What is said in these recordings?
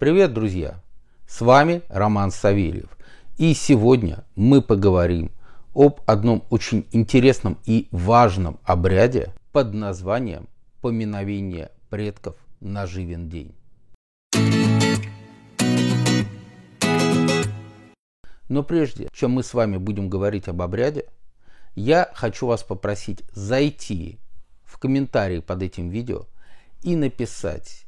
Привет, друзья! С вами Роман Савельев. И сегодня мы поговорим об одном очень интересном и важном обряде под названием поминовение предков на живен день. Но прежде чем мы с вами будем говорить об обряде, я хочу вас попросить зайти в комментарии под этим видео и написать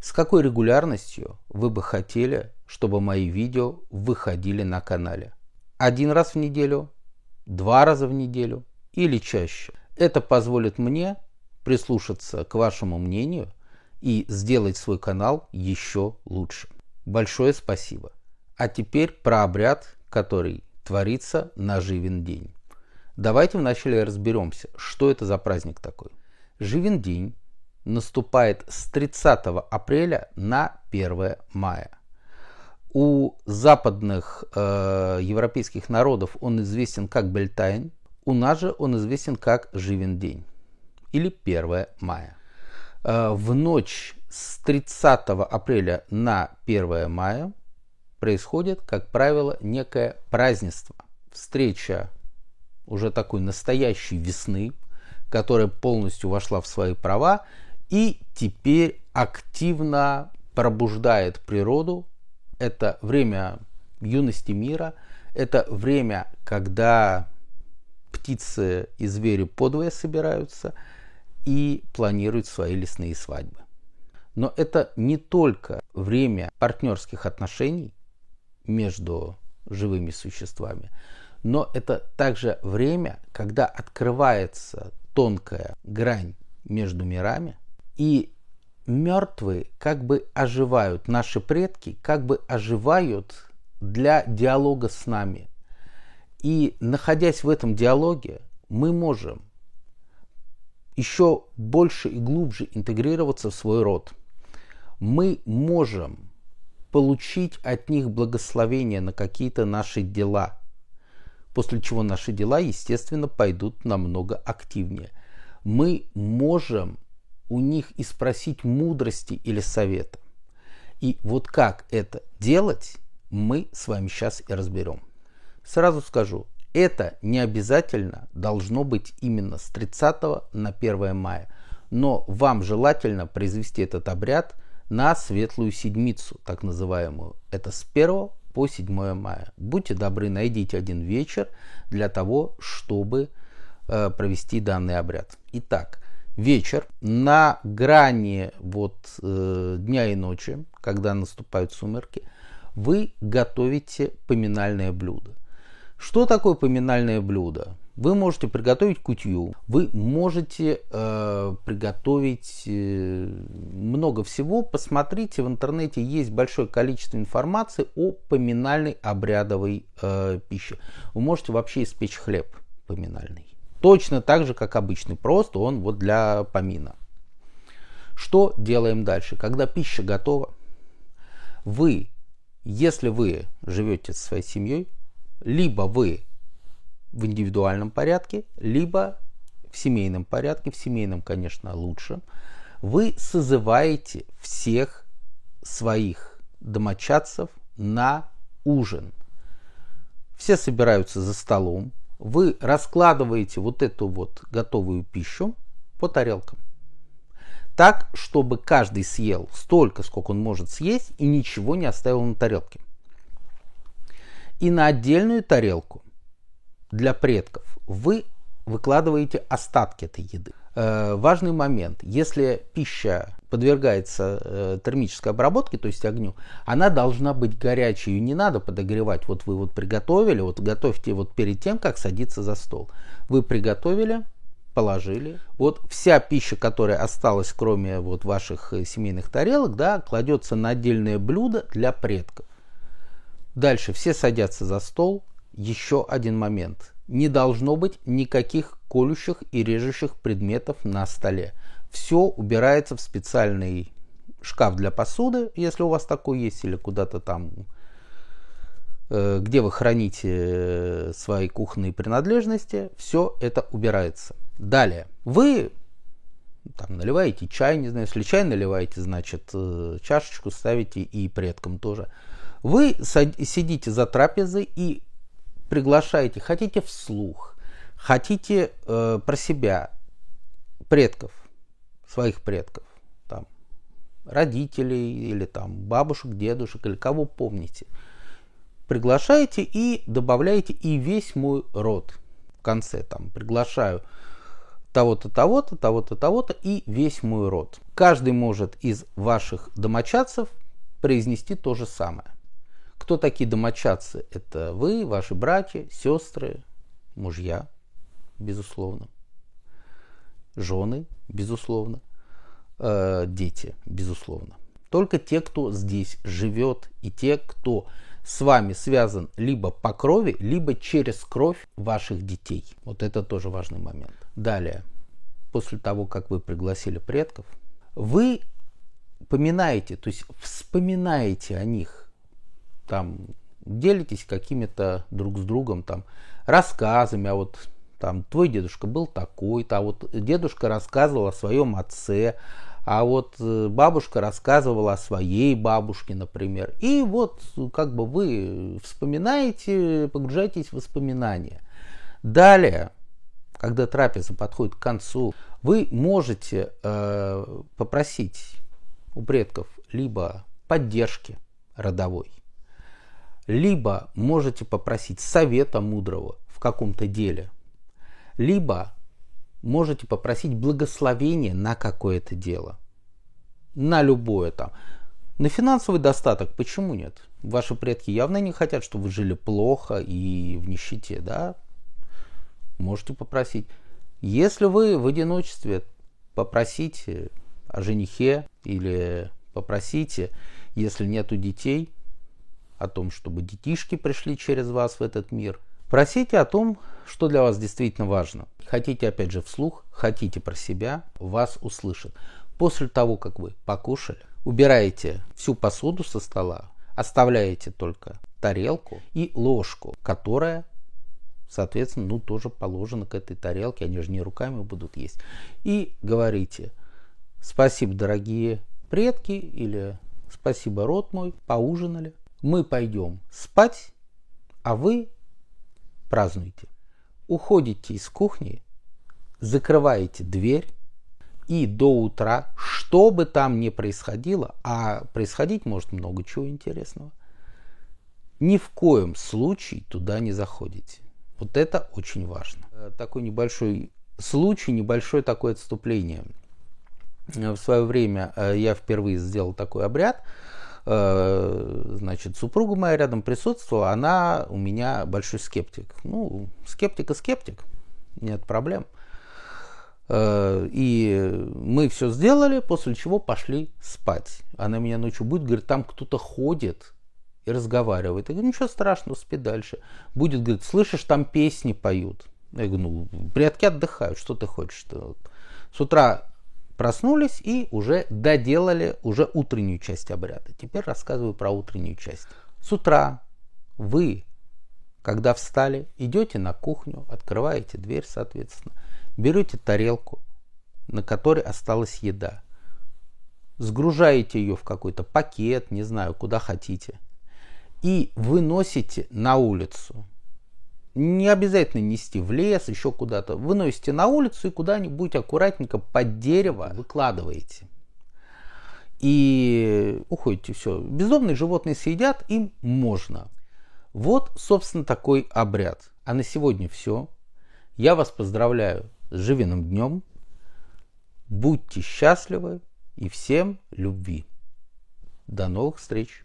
с какой регулярностью вы бы хотели, чтобы мои видео выходили на канале? Один раз в неделю, два раза в неделю или чаще? Это позволит мне прислушаться к вашему мнению и сделать свой канал еще лучше. Большое спасибо. А теперь про обряд, который творится на Живен день. Давайте вначале разберемся, что это за праздник такой. Живен день наступает с 30 апреля на 1 мая. У западных э, европейских народов он известен как Бельтайн, у нас же он известен как Живен день или 1 мая. Э, в ночь с 30 апреля на 1 мая происходит, как правило, некое празднество, встреча уже такой настоящей весны, которая полностью вошла в свои права и теперь активно пробуждает природу. Это время юности мира, это время, когда птицы и звери подвое собираются и планируют свои лесные свадьбы. Но это не только время партнерских отношений между живыми существами, но это также время, когда открывается тонкая грань между мирами, и мертвые как бы оживают, наши предки как бы оживают для диалога с нами. И находясь в этом диалоге, мы можем еще больше и глубже интегрироваться в свой род. Мы можем получить от них благословение на какие-то наши дела, после чего наши дела, естественно, пойдут намного активнее. Мы можем у них и спросить мудрости или совета. И вот как это делать, мы с вами сейчас и разберем. Сразу скажу, это не обязательно должно быть именно с 30 на 1 мая, но вам желательно произвести этот обряд на светлую седмицу, так называемую. Это с 1 по 7 мая. Будьте добры, найдите один вечер для того, чтобы э, провести данный обряд. Итак, вечер на грани вот, э, дня и ночи, когда наступают сумерки, вы готовите поминальное блюдо. Что такое поминальное блюдо? Вы можете приготовить кутью, вы можете э, приготовить э, много всего. Посмотрите, в интернете есть большое количество информации о поминальной обрядовой э, пище. Вы можете вообще испечь хлеб поминальный. Точно так же, как обычный, просто он вот для помина. Что делаем дальше? Когда пища готова, вы, если вы живете со своей семьей, либо вы в индивидуальном порядке, либо в семейном порядке, в семейном, конечно, лучше, вы созываете всех своих домочадцев на ужин. Все собираются за столом, вы раскладываете вот эту вот готовую пищу по тарелкам. Так, чтобы каждый съел столько, сколько он может съесть, и ничего не оставил на тарелке. И на отдельную тарелку для предков вы выкладываете остатки этой еды. Э, важный момент. Если пища подвергается э, термической обработке, то есть огню, она должна быть горячей, ее не надо подогревать. Вот вы вот приготовили, вот готовьте вот перед тем, как садиться за стол. Вы приготовили, положили. Вот вся пища, которая осталась, кроме вот ваших э, семейных тарелок, да, кладется на отдельное блюдо для предков. Дальше все садятся за стол. Еще один момент. Не должно быть никаких колющих и режущих предметов на столе. Все убирается в специальный шкаф для посуды, если у вас такой есть, или куда-то там, э, где вы храните э, свои кухонные принадлежности, все это убирается. Далее, вы там наливаете чай, не знаю, если чай наливаете, значит, э, чашечку ставите и предкам тоже. Вы сидите за трапезой и приглашаете, хотите вслух, хотите э, про себя, предков, своих предков, там, родителей или там бабушек, дедушек или кого помните. Приглашаете и добавляете и весь мой род в конце там приглашаю того-то, того-то, того-то, того-то и весь мой род. Каждый может из ваших домочадцев произнести то же самое. Кто такие домочадцы? Это вы, ваши братья, сестры, мужья, безусловно, жены, безусловно, э, дети, безусловно. Только те, кто здесь живет, и те, кто с вами связан либо по крови, либо через кровь ваших детей. Вот это тоже важный момент. Далее, после того, как вы пригласили предков, вы поминаете, то есть вспоминаете о них, там, делитесь какими-то друг с другом там рассказами, а вот там твой дедушка был такой-то, а вот дедушка рассказывал о своем отце, а вот э, бабушка рассказывала о своей бабушке, например. И вот как бы вы вспоминаете, погружаетесь в воспоминания. Далее, когда трапеза подходит к концу, вы можете э, попросить у предков либо поддержки родовой, либо можете попросить совета мудрого в каком-то деле, либо можете попросить благословения на какое-то дело. На любое там. На финансовый достаток почему нет? Ваши предки явно не хотят, чтобы вы жили плохо и в нищете, да? Можете попросить. Если вы в одиночестве, попросите о женихе или попросите, если нету детей, о том, чтобы детишки пришли через вас в этот мир – Просите о том, что для вас действительно важно. Хотите, опять же, вслух, хотите про себя, вас услышат. После того, как вы покушали, убираете всю посуду со стола, оставляете только тарелку и ложку, которая, соответственно, ну тоже положена к этой тарелке, они же не руками будут есть. И говорите, спасибо, дорогие предки, или спасибо, род мой, поужинали. Мы пойдем спать, а вы празднуйте. Уходите из кухни, закрываете дверь и до утра, что бы там ни происходило, а происходить может много чего интересного, ни в коем случае туда не заходите. Вот это очень важно. Э, такой небольшой случай, небольшое такое отступление. В свое время э, я впервые сделал такой обряд – Э, значит, супруга моя рядом присутствовала, она у меня большой скептик. Ну, скептик и скептик, нет проблем. Э, и мы все сделали, после чего пошли спать. Она меня ночью будет, говорит, там кто-то ходит и разговаривает. Я говорю, ничего страшного, спи дальше. Будет, говорит, слышишь, там песни поют. Я говорю, ну, предки отдыхают, что ты хочешь? -то? С утра проснулись и уже доделали уже утреннюю часть обряда. Теперь рассказываю про утреннюю часть. С утра вы, когда встали, идете на кухню, открываете дверь, соответственно, берете тарелку, на которой осталась еда, сгружаете ее в какой-то пакет, не знаю, куда хотите, и выносите на улицу не обязательно нести в лес, еще куда-то. Выносите на улицу и куда-нибудь аккуратненько под дерево выкладываете. И уходите, все. Бездомные животные съедят, им можно. Вот, собственно, такой обряд. А на сегодня все. Я вас поздравляю с живиным днем. Будьте счастливы и всем любви. До новых встреч!